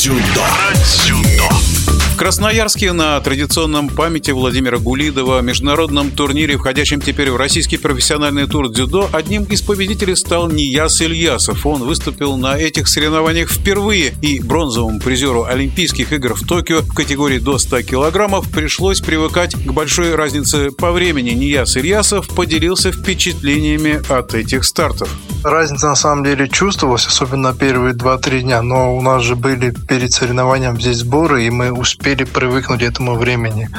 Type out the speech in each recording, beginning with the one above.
сюда. Брать сюда. Красноярске на традиционном памяти Владимира Гулидова международном турнире, входящем теперь в российский профессиональный тур дзюдо, одним из победителей стал Нияс Ильясов. Он выступил на этих соревнованиях впервые, и бронзовому призеру Олимпийских игр в Токио в категории до 100 килограммов пришлось привыкать к большой разнице по времени. Нияс Ильясов поделился впечатлениями от этих стартов. Разница на самом деле чувствовалась, особенно первые 2-3 дня, но у нас же были перед соревнованием здесь сборы, и мы успели привыкнуть к этому времени.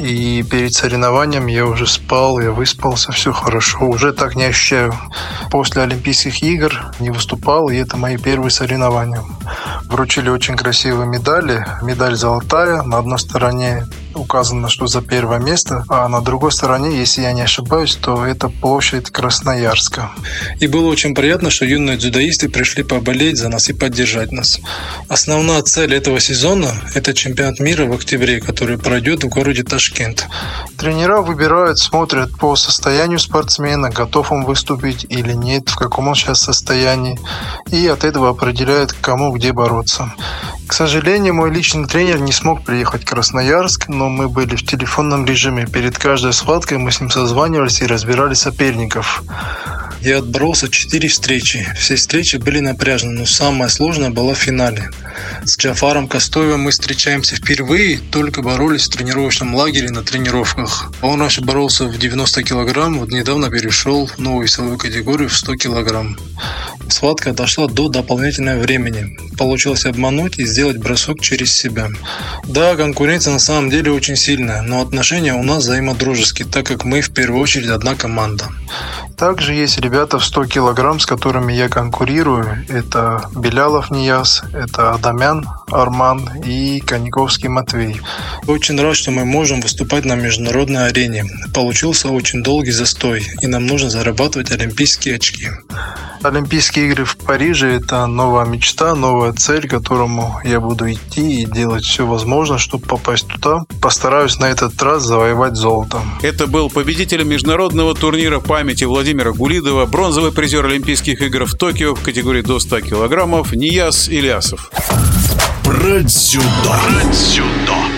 И перед соревнованием я уже спал, я выспался, все хорошо, уже так не ощущаю. После Олимпийских игр не выступал, и это мои первые соревнования. Вручили очень красивые медали. Медаль золотая, на одной стороне указано, что за первое место, а на другой стороне, если я не ошибаюсь, то это площадь Красноярска. И было очень приятно, что юные дзюдоисты пришли поболеть за нас и поддержать нас. Основная цель этого сезона – это чемпионат мира в октябре, который пройдет в городе Ташкент. Тренера выбирают, смотрят по состоянию спортсмена, готов он выступить или нет, в каком он сейчас состоянии, и от этого определяют, кому где бороться. К сожалению, мой личный тренер не смог приехать в Красноярск, но мы были в телефонном режиме. Перед каждой схваткой мы с ним созванивались и разбирали соперников. Я отбрался четыре встречи. Все встречи были напряжены, но самое сложное было в финале. С Джафаром Костоевым мы встречаемся впервые, только боролись в тренировочном лагере на тренировках. Он раньше боролся в 90 килограмм, вот недавно перешел в новую весовую категорию в 100 килограмм. Схватка дошла до дополнительного времени. Получилось обмануть и сделать бросок через себя. Да, конкуренция на самом деле очень сильная, но отношения у нас взаимодружеские, так как мы в первую очередь одна команда. Также есть ребята в 100 килограмм, с которыми я конкурирую. Это Белялов Нияс, это Адамян Арман и Коньковский Матвей. Очень рад, что мы можем выступать на международной арене. Получился очень долгий застой, и нам нужно зарабатывать олимпийские очки. Олимпийские игры в Париже – это новая мечта, новая цель, к которому я буду идти и делать все возможное, чтобы попасть туда. Постараюсь на этот раз завоевать золото. Это был победитель международного турнира памяти Владимира Гулидова, бронзовый призер Олимпийских игр в Токио в категории до 100 килограммов Нияс Ильясов. Брать сюда. Брать сюда.